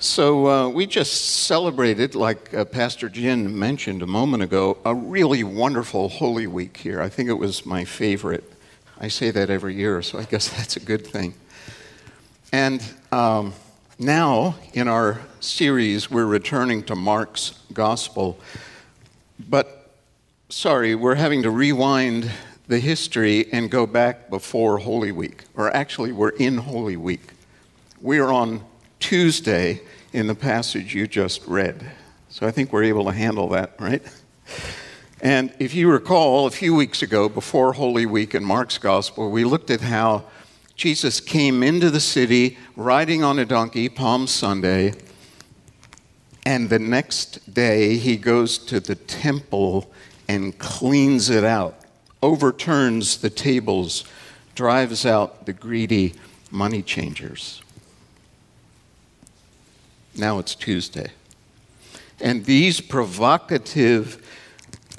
So, uh, we just celebrated, like uh, Pastor Jin mentioned a moment ago, a really wonderful Holy Week here. I think it was my favorite. I say that every year, so I guess that's a good thing. And um, now, in our series, we're returning to Mark's Gospel. But, sorry, we're having to rewind the history and go back before Holy Week. Or actually, we're in Holy Week. We're on Tuesday in the passage you just read. So I think we're able to handle that, right? And if you recall, a few weeks ago, before Holy Week in Mark's Gospel, we looked at how Jesus came into the city riding on a donkey, Palm Sunday, and the next day he goes to the temple and cleans it out, overturns the tables, drives out the greedy money changers. Now it's Tuesday. And these provocative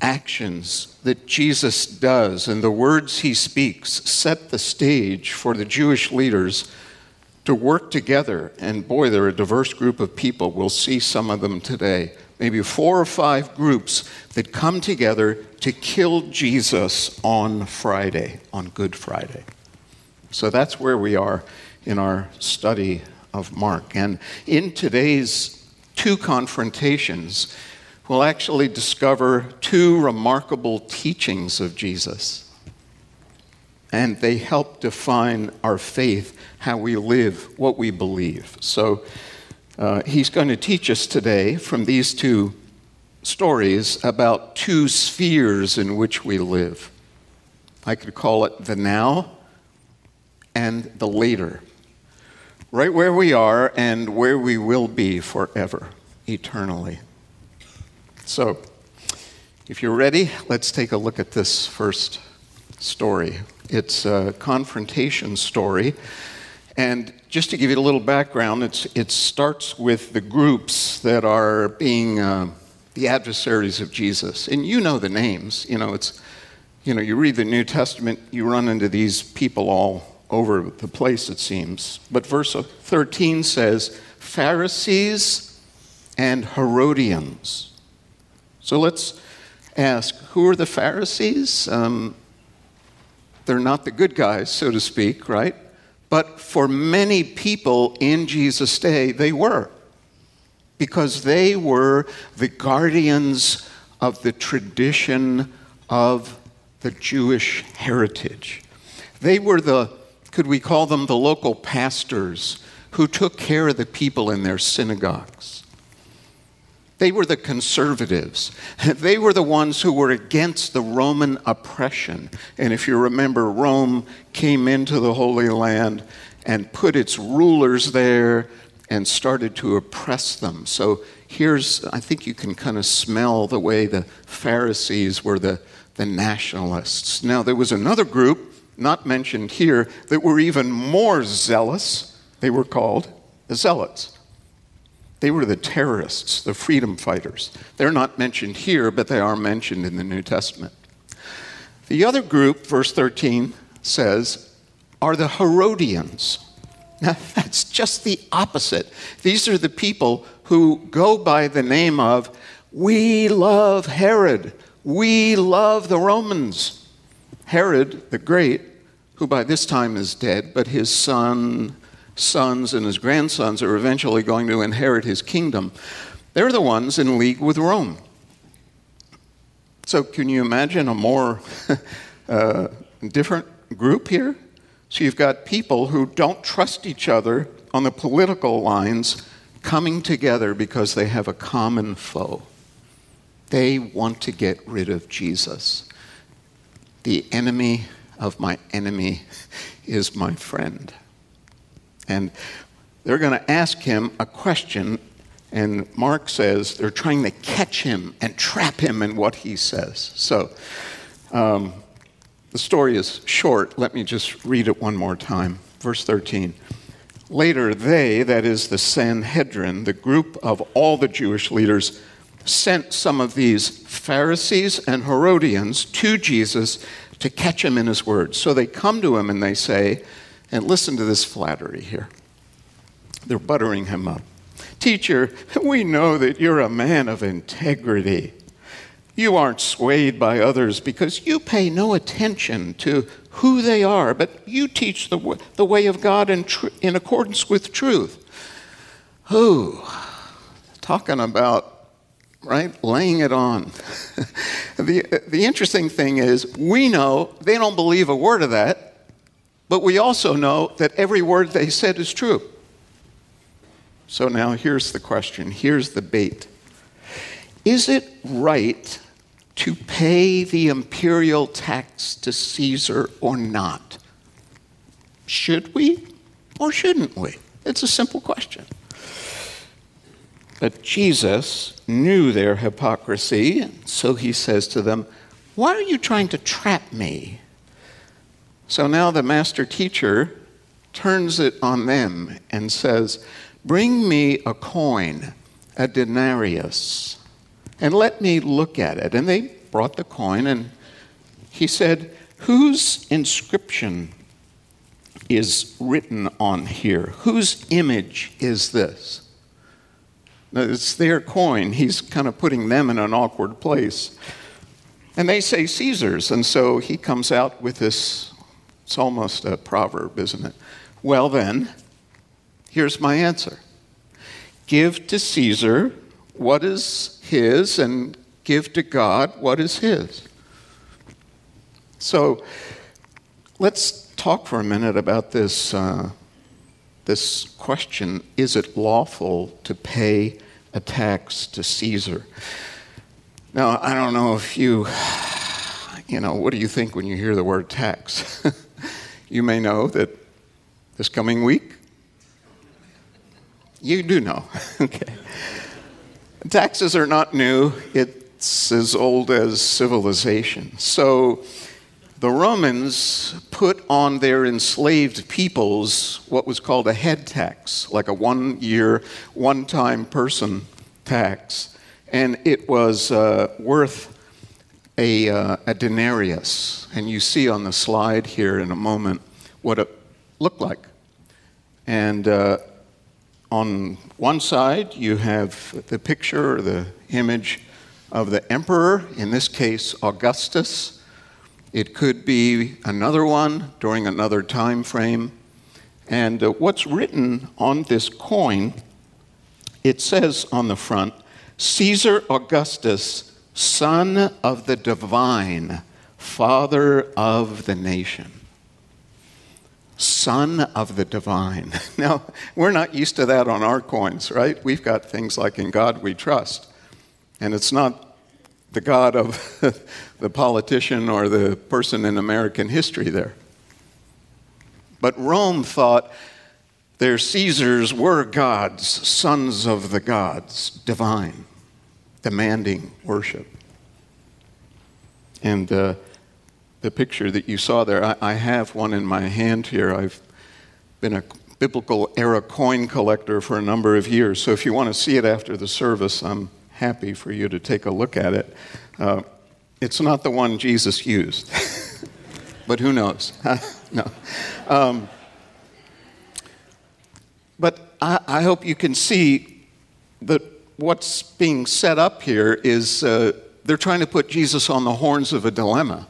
actions that Jesus does and the words he speaks set the stage for the Jewish leaders to work together. And boy, they're a diverse group of people. We'll see some of them today. Maybe four or five groups that come together to kill Jesus on Friday, on Good Friday. So that's where we are in our study of Mark. And in today's two confrontations, we'll actually discover two remarkable teachings of Jesus. And they help define our faith, how we live, what we believe. So uh, he's going to teach us today from these two stories about two spheres in which we live. I could call it the now and the later right where we are and where we will be forever, eternally. So, if you're ready, let's take a look at this first story. It's a confrontation story. And just to give you a little background, it starts with the groups that are being uh, the adversaries of Jesus. And you know the names. You know, it's, you know, you read the New Testament, you run into these people all over the place, it seems. But verse 13 says, Pharisees and Herodians. So let's ask who are the Pharisees? Um, they're not the good guys, so to speak, right? But for many people in Jesus' day, they were. Because they were the guardians of the tradition of the Jewish heritage. They were the could we call them the local pastors who took care of the people in their synagogues? They were the conservatives. They were the ones who were against the Roman oppression. And if you remember, Rome came into the Holy Land and put its rulers there and started to oppress them. So here's, I think you can kind of smell the way the Pharisees were the, the nationalists. Now, there was another group not mentioned here, that were even more zealous. They were called the Zealots. They were the terrorists, the freedom fighters. They're not mentioned here, but they are mentioned in the New Testament. The other group, verse 13 says, are the Herodians. Now, that's just the opposite. These are the people who go by the name of, we love Herod, we love the Romans. Herod the Great who by this time is dead, but his son, sons, and his grandsons are eventually going to inherit his kingdom. They're the ones in league with Rome. So, can you imagine a more uh, different group here? So, you've got people who don't trust each other on the political lines coming together because they have a common foe. They want to get rid of Jesus. The enemy of my enemy is my friend. And they're going to ask him a question, and Mark says they're trying to catch him and trap him in what he says. So um, the story is short. Let me just read it one more time. Verse 13. Later, they, that is the Sanhedrin, the group of all the Jewish leaders, sent some of these Pharisees and Herodians to Jesus to catch him in his words. So they come to him and they say, and listen to this flattery here. They're buttering him up. Teacher, we know that you're a man of integrity. You aren't swayed by others because you pay no attention to who they are, but you teach the, the way of God in, tr- in accordance with truth. Who? Talking about, right, laying it on. the, the interesting thing is, we know they don't believe a word of that, but we also know that every word they said is true. So now here's the question here's the bait. Is it right to pay the imperial tax to Caesar or not? Should we or shouldn't we? It's a simple question. But Jesus knew their hypocrisy, so he says to them, Why are you trying to trap me? So now the master teacher turns it on them and says, Bring me a coin, a denarius and let me look at it. And they brought the coin, and he said, Whose inscription is written on here? Whose image is this? It's their coin. He's kind of putting them in an awkward place. And they say Caesar's. And so he comes out with this it's almost a proverb, isn't it? Well, then, here's my answer Give to Caesar what is his, and give to God what is his. So let's talk for a minute about this, uh, this question is it lawful to pay a tax to Caesar? Now, I don't know if you, you know, what do you think when you hear the word tax? you may know that this coming week, you do know, okay. Taxes are not new, it's as old as civilization. So the Romans put on their enslaved peoples what was called a head tax, like a one year, one time person tax. And it was uh, worth a, uh, a denarius. And you see on the slide here in a moment what it looked like. And uh, on one side, you have the picture or the image of the emperor, in this case, Augustus. It could be another one during another time frame. And uh, what's written on this coin, it says on the front, Caesar Augustus, son of the divine, father of the nation. Son of the divine. Now, we're not used to that on our coins, right? We've got things like in God we trust. And it's not the God of the politician or the person in American history there. But Rome thought their Caesars were gods, sons of the gods, divine, demanding worship. And uh, the picture that you saw there. I, I, have one in my hand here. I've been a biblical era coin collector for a number of years. So if you want to see it after the service, I'm happy for you to take a look at it. Uh, it's not the one Jesus used, but who knows? no. Um, but I, I, hope you can see that what's being set up here is uh, they're trying to put Jesus on the horns of a dilemma.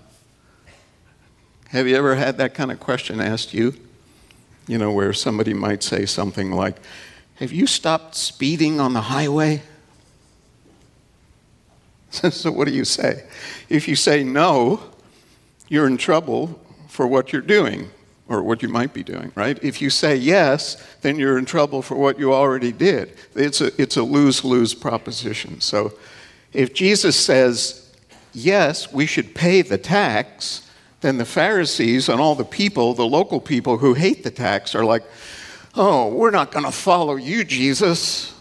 Have you ever had that kind of question asked you? You know, where somebody might say something like, Have you stopped speeding on the highway? so, what do you say? If you say no, you're in trouble for what you're doing or what you might be doing, right? If you say yes, then you're in trouble for what you already did. It's a, it's a lose lose proposition. So, if Jesus says, yes, we should pay the tax, then the Pharisees and all the people, the local people who hate the tax, are like, oh, we're not going to follow you, Jesus.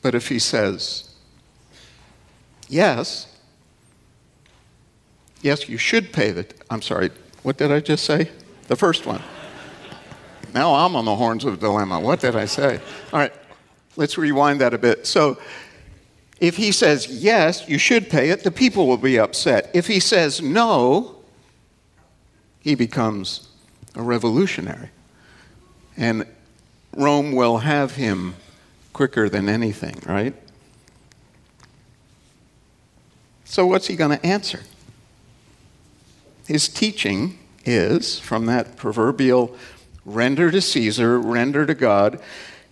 But if he says, yes, yes, you should pay the, I'm sorry, what did I just say? The first one. Now I'm on the horns of a dilemma. What did I say? All right, let's rewind that a bit. So, if he says yes, you should pay it, the people will be upset. If he says no, he becomes a revolutionary. And Rome will have him quicker than anything, right? So, what's he going to answer? His teaching is from that proverbial render to Caesar, render to God.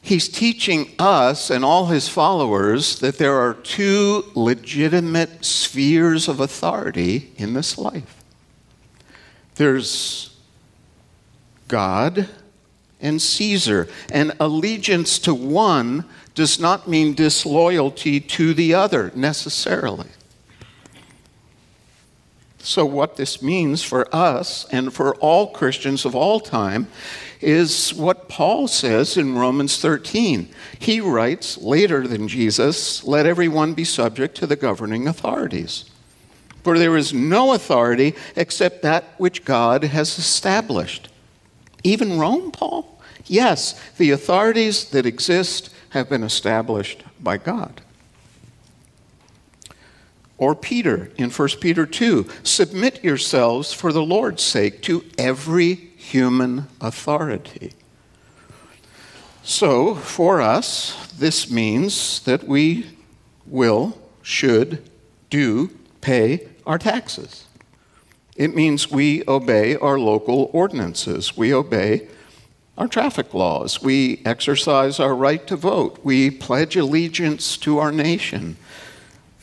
He's teaching us and all his followers that there are two legitimate spheres of authority in this life there's God and Caesar, and allegiance to one does not mean disloyalty to the other necessarily. So, what this means for us and for all Christians of all time is what Paul says in Romans 13. He writes later than Jesus, Let everyone be subject to the governing authorities. For there is no authority except that which God has established. Even Rome, Paul? Yes, the authorities that exist have been established by God. Or Peter in 1 Peter 2 Submit yourselves for the Lord's sake to every human authority. So, for us, this means that we will, should, do pay our taxes. It means we obey our local ordinances. We obey our traffic laws. We exercise our right to vote. We pledge allegiance to our nation.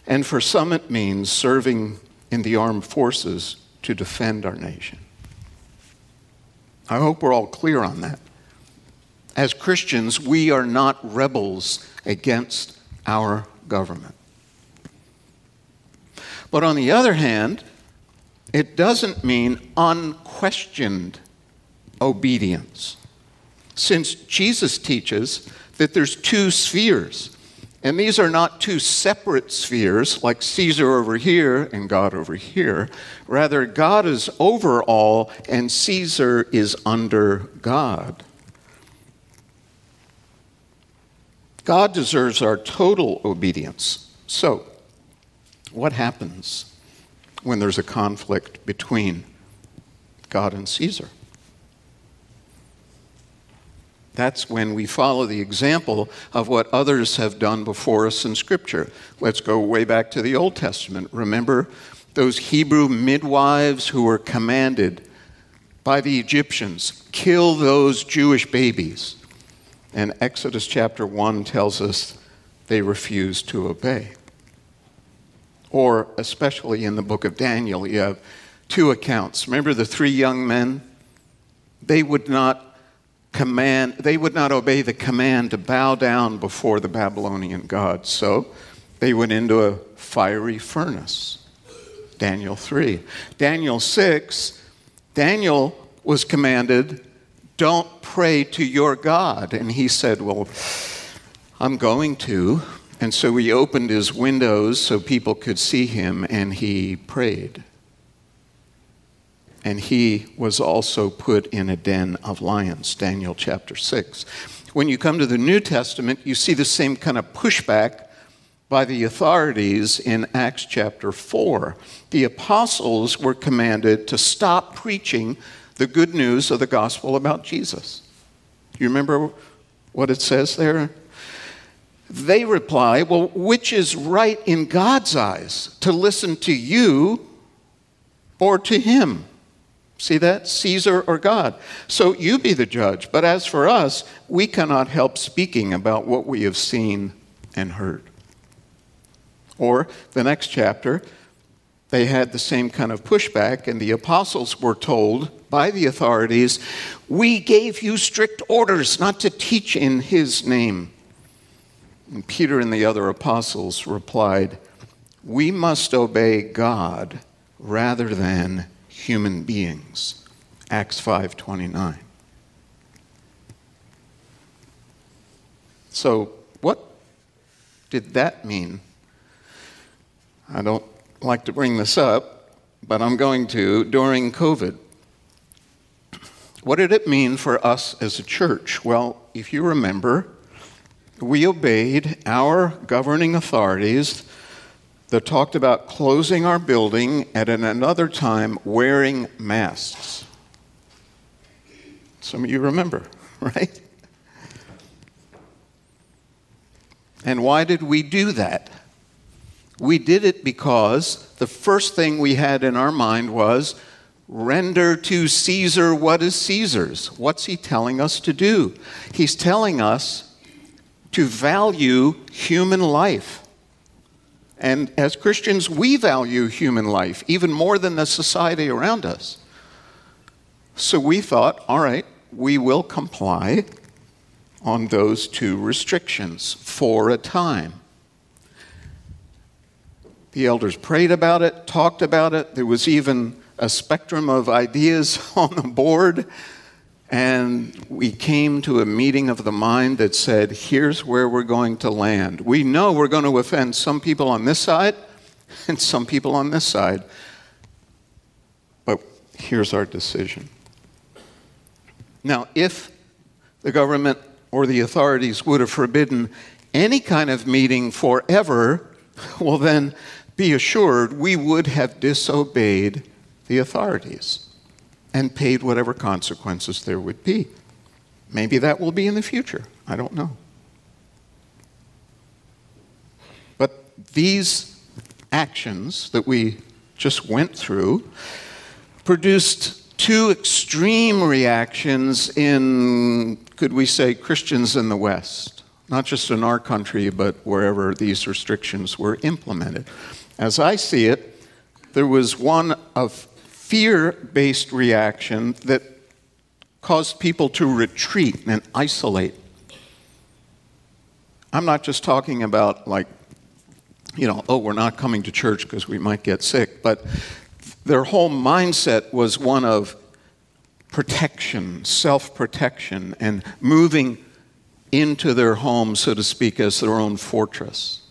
And for some, it means serving in the armed forces to defend our nation. I hope we're all clear on that. As Christians, we are not rebels against our government. But on the other hand, it doesn't mean unquestioned obedience. Since Jesus teaches that there's two spheres and these are not two separate spheres like Caesar over here and God over here. Rather, God is over all and Caesar is under God. God deserves our total obedience. So, what happens when there's a conflict between God and Caesar? That's when we follow the example of what others have done before us in Scripture. Let's go way back to the Old Testament. Remember those Hebrew midwives who were commanded by the Egyptians kill those Jewish babies. And Exodus chapter 1 tells us they refused to obey. Or, especially in the book of Daniel, you have two accounts. Remember the three young men? They would not command, they would not obey the command to bow down before the Babylonian gods. So they went into a fiery furnace. Daniel 3. Daniel 6, Daniel was commanded, don't pray to your God. And he said, Well, I'm going to. And so he opened his windows so people could see him and he prayed and he was also put in a den of lions, Daniel chapter 6. When you come to the New Testament, you see the same kind of pushback by the authorities in Acts chapter 4. The apostles were commanded to stop preaching the good news of the gospel about Jesus. You remember what it says there? They reply, Well, which is right in God's eyes, to listen to you or to him? See that? Caesar or God. So you be the judge. But as for us, we cannot help speaking about what we have seen and heard. Or the next chapter, they had the same kind of pushback, and the apostles were told by the authorities, We gave you strict orders not to teach in his name. And Peter and the other apostles replied, We must obey God rather than human beings. Acts 5:29. So, what did that mean? I don't like to bring this up, but I'm going to during COVID. What did it mean for us as a church? Well, if you remember, we obeyed our governing authorities that talked about closing our building and at another time wearing masks. Some of you remember, right? And why did we do that? We did it because the first thing we had in our mind was render to Caesar what is Caesar's. What's he telling us to do? He's telling us to value human life. And as Christians, we value human life even more than the society around us. So we thought, all right, we will comply on those two restrictions for a time. The elders prayed about it, talked about it. There was even a spectrum of ideas on the board. And we came to a meeting of the mind that said, here's where we're going to land. We know we're going to offend some people on this side and some people on this side. But here's our decision. Now, if the government or the authorities would have forbidden any kind of meeting forever, well, then be assured we would have disobeyed the authorities and paid whatever consequences there would be. Maybe that will be in the future. I don't know. But these actions that we just went through produced two extreme reactions in, could we say, Christians in the West. Not just in our country, but wherever these restrictions were implemented. As I see it, there was one of fear based reaction that caused people to retreat and isolate. I'm not just talking about, like, you know, oh, we're not coming to church because we might get sick, but their whole mindset was one of protection, self protection, and moving into their home, so to speak, as their own fortress.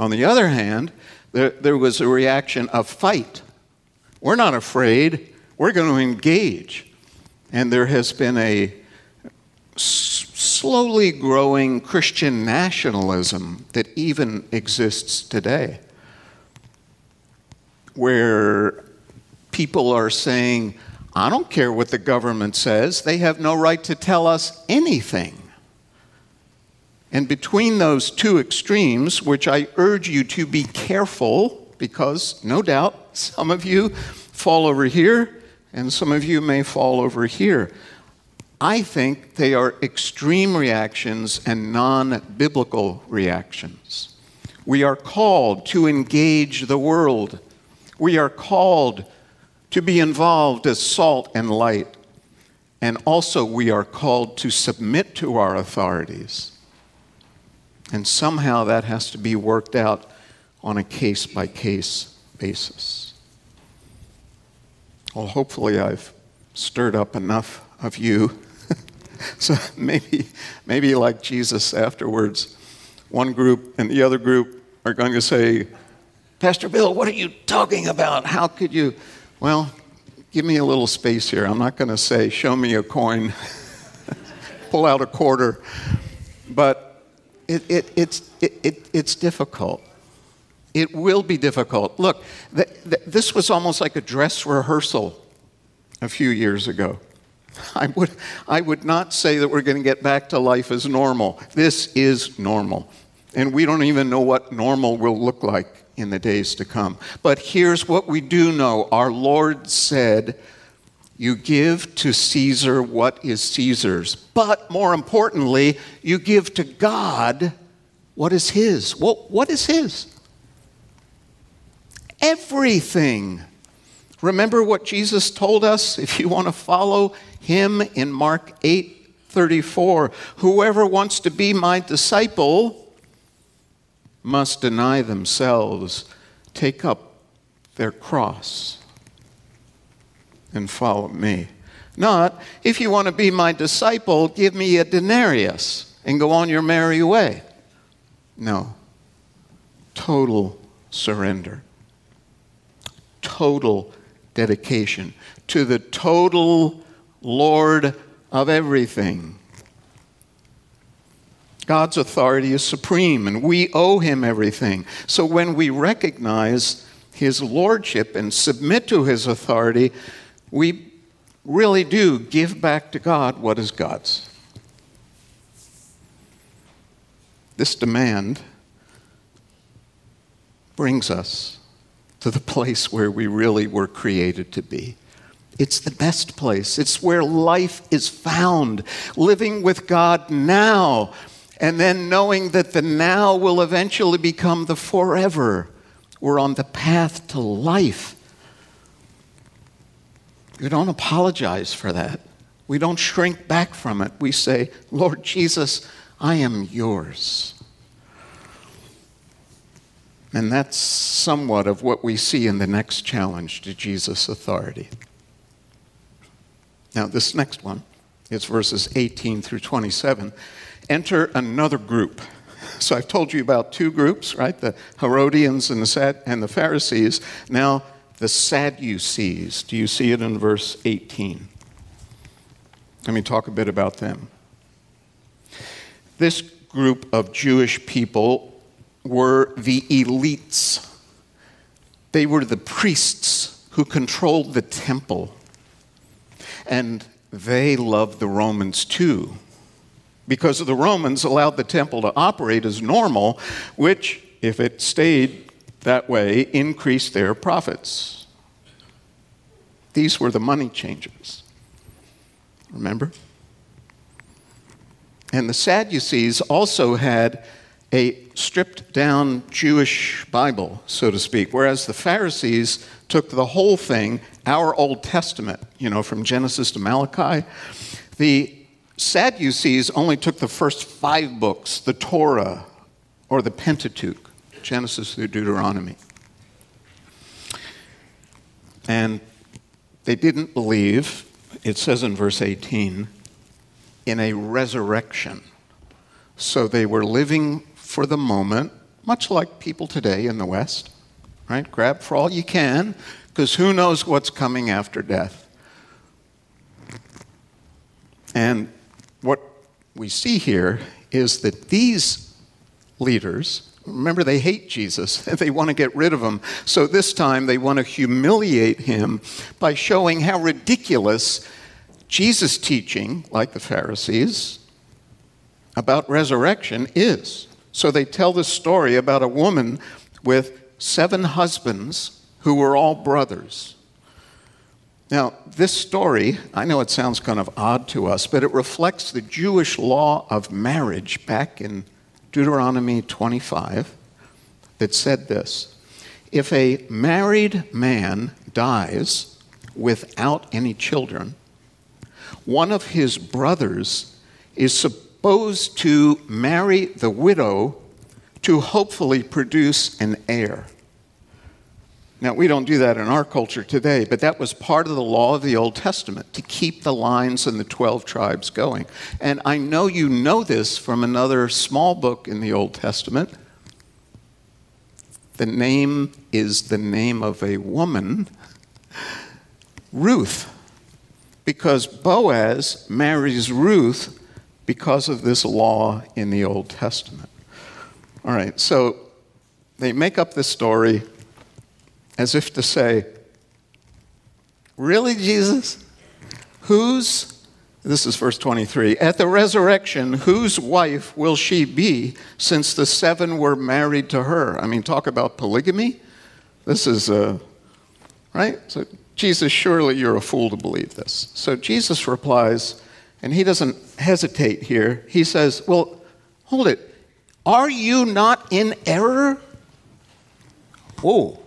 On the other hand, there, there was a reaction of fight. We're not afraid, we're going to engage. And there has been a slowly growing Christian nationalism that even exists today, where people are saying, I don't care what the government says, they have no right to tell us anything. And between those two extremes, which I urge you to be careful, because no doubt some of you fall over here and some of you may fall over here. I think they are extreme reactions and non biblical reactions. We are called to engage the world. We are called to be involved as salt and light. And also, we are called to submit to our authorities. And somehow that has to be worked out on a case by case basis. Well, hopefully, I've stirred up enough of you. so maybe, maybe like Jesus afterwards, one group and the other group are going to say, Pastor Bill, what are you talking about? How could you? Well, give me a little space here. I'm not going to say, show me a coin, pull out a quarter. But it, it, it's, it, it's difficult. It will be difficult. Look, th- th- this was almost like a dress rehearsal a few years ago. I would, I would not say that we're going to get back to life as normal. This is normal. And we don't even know what normal will look like in the days to come. But here's what we do know our Lord said, You give to Caesar what is Caesar's. But more importantly, you give to God what is His. Well, what is His? Everything. Remember what Jesus told us if you want to follow him in Mark 8 34. Whoever wants to be my disciple must deny themselves, take up their cross, and follow me. Not, if you want to be my disciple, give me a denarius and go on your merry way. No. Total surrender. Total dedication to the total Lord of everything. God's authority is supreme, and we owe him everything. So when we recognize his lordship and submit to his authority, we really do give back to God what is God's. this demand brings us to the place where we really were created to be. It's the best place. It's where life is found, living with God now, and then knowing that the now will eventually become the forever. We're on the path to life. We don't apologize for that. We don't shrink back from it. We say, Lord Jesus, I am yours. And that's somewhat of what we see in the next challenge to Jesus' authority. Now, this next one is verses 18 through 27. Enter another group. So I've told you about two groups, right? The Herodians and the, Sad- and the Pharisees. Now, the Sadducees. Do you see it in verse 18? Let me talk a bit about them. This group of Jewish people were the elites. They were the priests who controlled the temple. And they loved the Romans too, because the Romans allowed the temple to operate as normal, which, if it stayed that way, increased their profits. These were the money changers. Remember? And the Sadducees also had a stripped down Jewish Bible, so to speak, whereas the Pharisees took the whole thing, our Old Testament, you know, from Genesis to Malachi. The Sadducees only took the first five books, the Torah or the Pentateuch, Genesis through Deuteronomy. And they didn't believe, it says in verse 18, in a resurrection. So they were living for the moment, much like people today in the West, right? Grab for all you can, because who knows what's coming after death. And what we see here is that these leaders, remember, they hate Jesus, they want to get rid of him. So this time they want to humiliate him by showing how ridiculous Jesus' teaching, like the Pharisees, about resurrection is. So they tell this story about a woman with seven husbands who were all brothers. Now, this story, I know it sounds kind of odd to us, but it reflects the Jewish law of marriage back in Deuteronomy 25 that said this If a married man dies without any children, one of his brothers is supposed supposed to marry the widow to hopefully produce an heir. Now, we don't do that in our culture today, but that was part of the law of the Old Testament to keep the lines and the 12 tribes going. And I know you know this from another small book in the Old Testament. The name is the name of a woman, Ruth, because Boaz marries Ruth because of this law in the Old Testament. All right, so they make up this story as if to say, Really, Jesus? Whose, this is verse 23, at the resurrection, whose wife will she be since the seven were married to her? I mean, talk about polygamy. This is, uh, right? So, Jesus, surely you're a fool to believe this. So Jesus replies, and he doesn't hesitate here. He says, Well, hold it. Are you not in error? Whoa.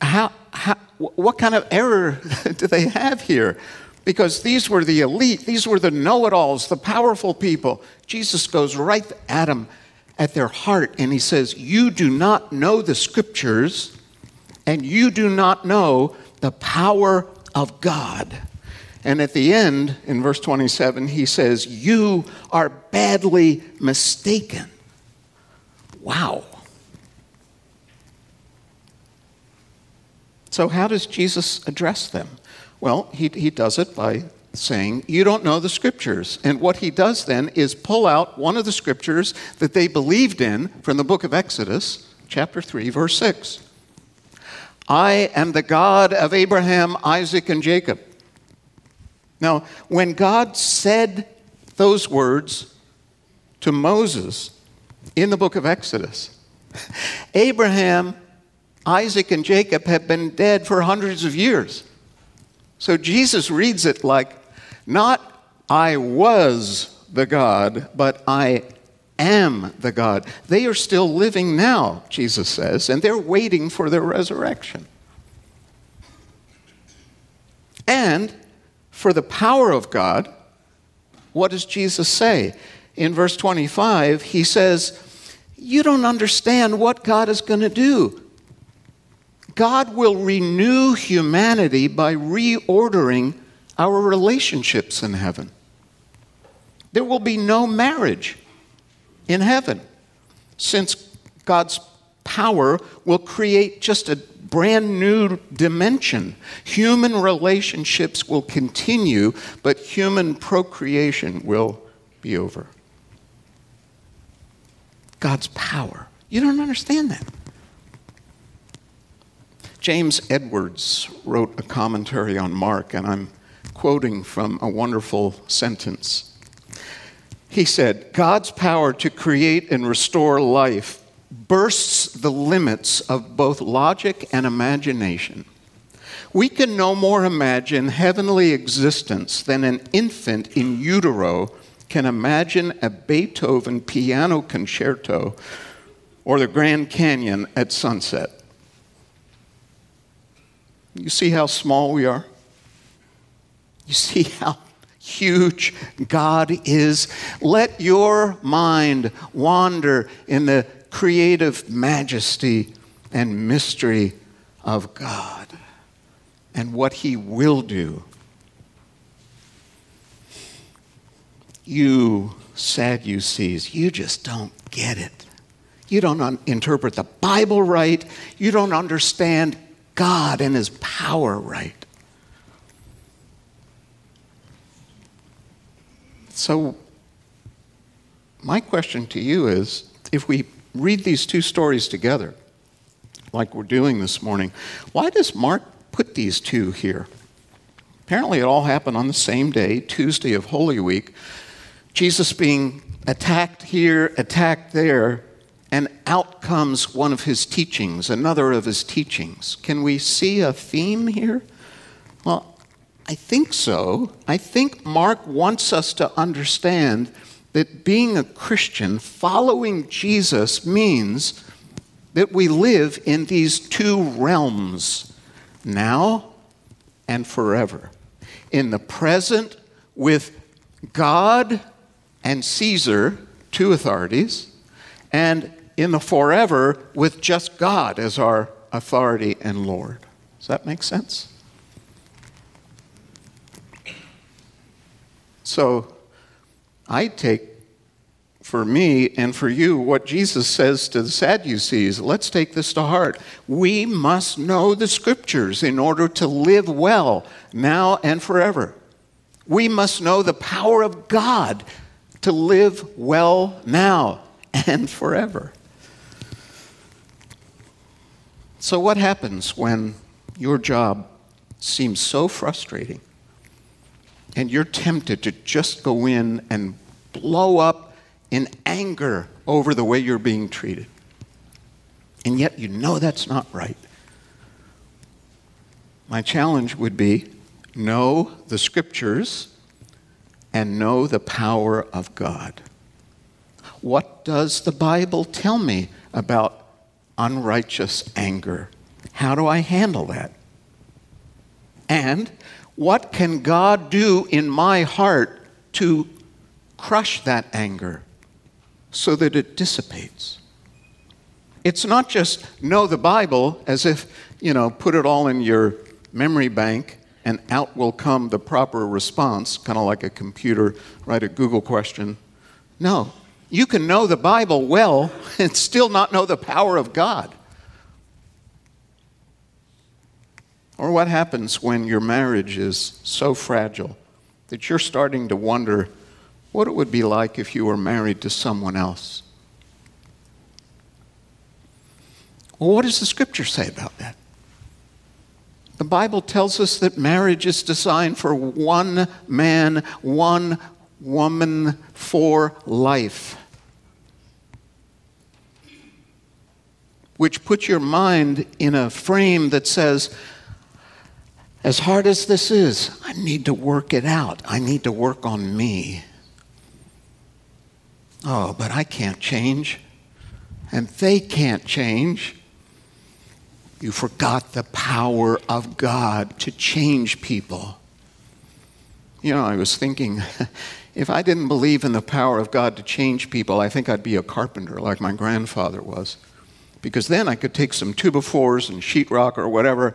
How, how, what kind of error do they have here? Because these were the elite, these were the know it alls, the powerful people. Jesus goes right at them at their heart and he says, You do not know the scriptures and you do not know the power of God. And at the end, in verse 27, he says, You are badly mistaken. Wow. So, how does Jesus address them? Well, he, he does it by saying, You don't know the scriptures. And what he does then is pull out one of the scriptures that they believed in from the book of Exodus, chapter 3, verse 6. I am the God of Abraham, Isaac, and Jacob. Now, when God said those words to Moses in the book of Exodus. Abraham, Isaac, and Jacob have been dead for hundreds of years. So Jesus reads it like, not I was the God, but I am the God. They are still living now, Jesus says, and they're waiting for their resurrection. And for the power of God, what does Jesus say? In verse 25, he says, You don't understand what God is going to do. God will renew humanity by reordering our relationships in heaven. There will be no marriage in heaven since God's power will create just a brand new dimension. Human relationships will continue, but human procreation will be over. God's power. You don't understand that. James Edwards wrote a commentary on Mark, and I'm quoting from a wonderful sentence. He said, God's power to create and restore life bursts the limits of both logic and imagination. We can no more imagine heavenly existence than an infant in utero can imagine a Beethoven piano concerto or the Grand Canyon at sunset. You see how small we are? You see how huge God is? Let your mind wander in the creative majesty and mystery of God and what He will do. You Sadducees, you just don't get it. You don't un- interpret the Bible right. You don't understand God and His power right. So, my question to you is if we read these two stories together, like we're doing this morning, why does Mark put these two here? Apparently, it all happened on the same day, Tuesday of Holy Week. Jesus being attacked here, attacked there, and out comes one of his teachings, another of his teachings. Can we see a theme here? Well, I think so. I think Mark wants us to understand that being a Christian, following Jesus, means that we live in these two realms, now and forever. In the present, with God and Caesar, two authorities, and in the forever, with just God as our authority and Lord. Does that make sense? So, I take for me and for you what Jesus says to the Sadducees. Let's take this to heart. We must know the scriptures in order to live well now and forever. We must know the power of God to live well now and forever. So, what happens when your job seems so frustrating and you're tempted to just go in and blow up in anger over the way you're being treated. And yet you know that's not right. My challenge would be know the scriptures and know the power of God. What does the Bible tell me about unrighteous anger? How do I handle that? And what can God do in my heart to crush that anger so that it dissipates? It's not just know the Bible as if, you know, put it all in your memory bank and out will come the proper response, kind of like a computer, write a Google question. No, you can know the Bible well and still not know the power of God. Or what happens when your marriage is so fragile that you're starting to wonder what it would be like if you were married to someone else? Well, what does the scripture say about that? The Bible tells us that marriage is designed for one man, one woman for life. Which puts your mind in a frame that says, as hard as this is, I need to work it out. I need to work on me. Oh, but I can't change, and they can't change. You forgot the power of God to change people. You know, I was thinking, if I didn't believe in the power of God to change people, I think I'd be a carpenter like my grandfather was. Because then I could take some by fours and sheetrock or whatever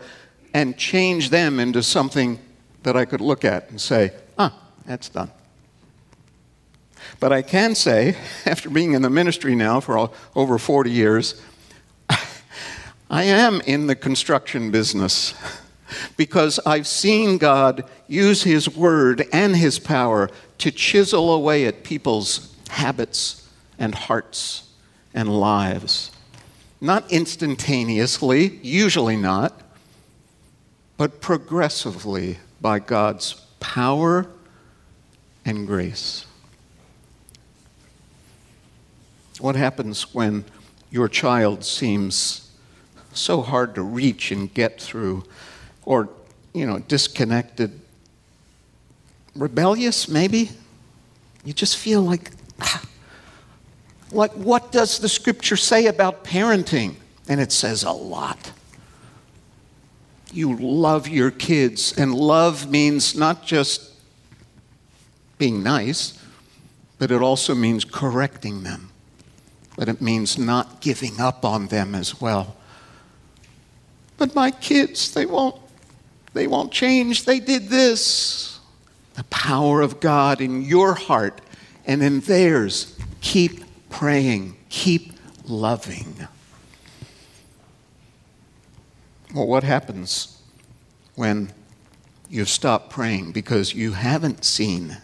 and change them into something that I could look at and say, ah, that's done. But I can say, after being in the ministry now for over 40 years, I am in the construction business because I've seen God use His word and His power to chisel away at people's habits and hearts and lives. Not instantaneously, usually not, but progressively by God's power and grace. What happens when your child seems so hard to reach and get through, or, you know, disconnected, rebellious, maybe. You just feel like, ah, like, what does the scripture say about parenting? And it says a lot. You love your kids, and love means not just being nice, but it also means correcting them. But it means not giving up on them as well. But my kids, they won't, they won't change. They did this. The power of God in your heart and in theirs. Keep praying, keep loving. Well, what happens when you stop praying because you haven't seen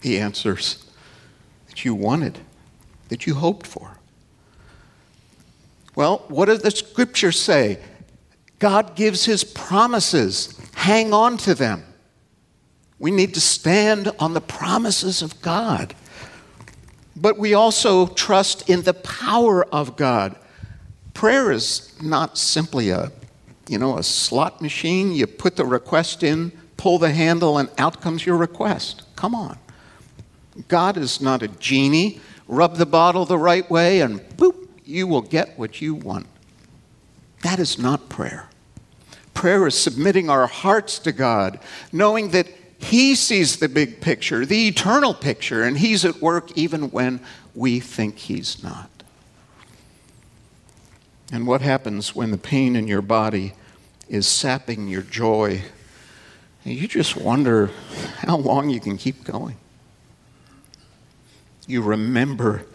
the answers that you wanted, that you hoped for? Well, what does the scripture say? God gives his promises. Hang on to them. We need to stand on the promises of God. But we also trust in the power of God. Prayer is not simply a, you know, a slot machine. You put the request in, pull the handle, and out comes your request. Come on. God is not a genie. Rub the bottle the right way and boop, you will get what you want. That is not prayer. Prayer is submitting our hearts to God, knowing that He sees the big picture, the eternal picture, and He's at work even when we think He's not. And what happens when the pain in your body is sapping your joy? And you just wonder how long you can keep going. You remember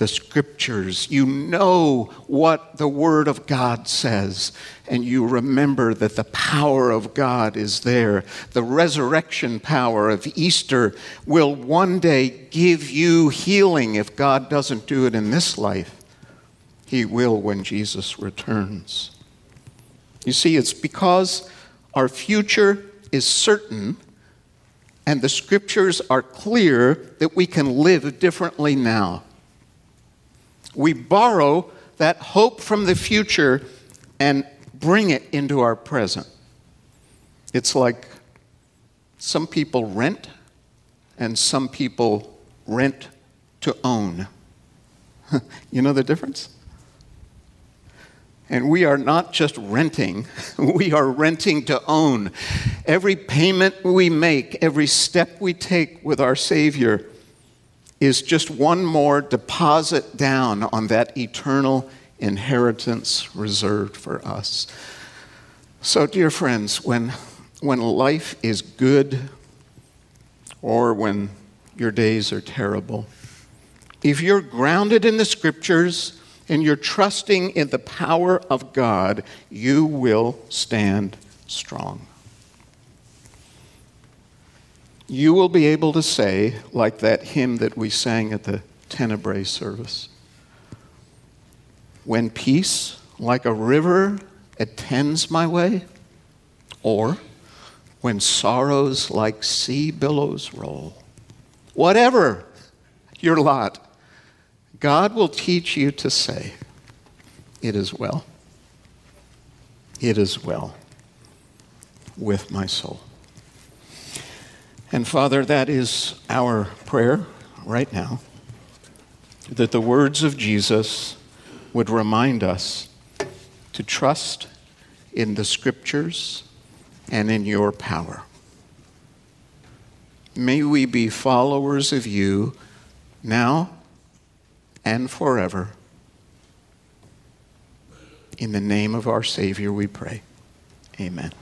the scriptures. You know what the Word of God says, and you remember that the power of God is there. The resurrection power of Easter will one day give you healing if God doesn't do it in this life. He will when Jesus returns. You see, it's because our future is certain and the scriptures are clear that we can live differently now. We borrow that hope from the future and bring it into our present. It's like some people rent and some people rent to own. you know the difference? And we are not just renting, we are renting to own. Every payment we make, every step we take with our Savior is just one more deposit down on that eternal inheritance reserved for us. So, dear friends, when, when life is good or when your days are terrible, if you're grounded in the scriptures and you're trusting in the power of God, you will stand strong you will be able to say, like that hymn that we sang at the Tenebrae service, when peace like a river attends my way, or when sorrows like sea billows roll. Whatever your lot, God will teach you to say, It is well. It is well with my soul. And Father, that is our prayer right now that the words of Jesus would remind us to trust in the scriptures and in your power. May we be followers of you now and forever. In the name of our Savior, we pray. Amen.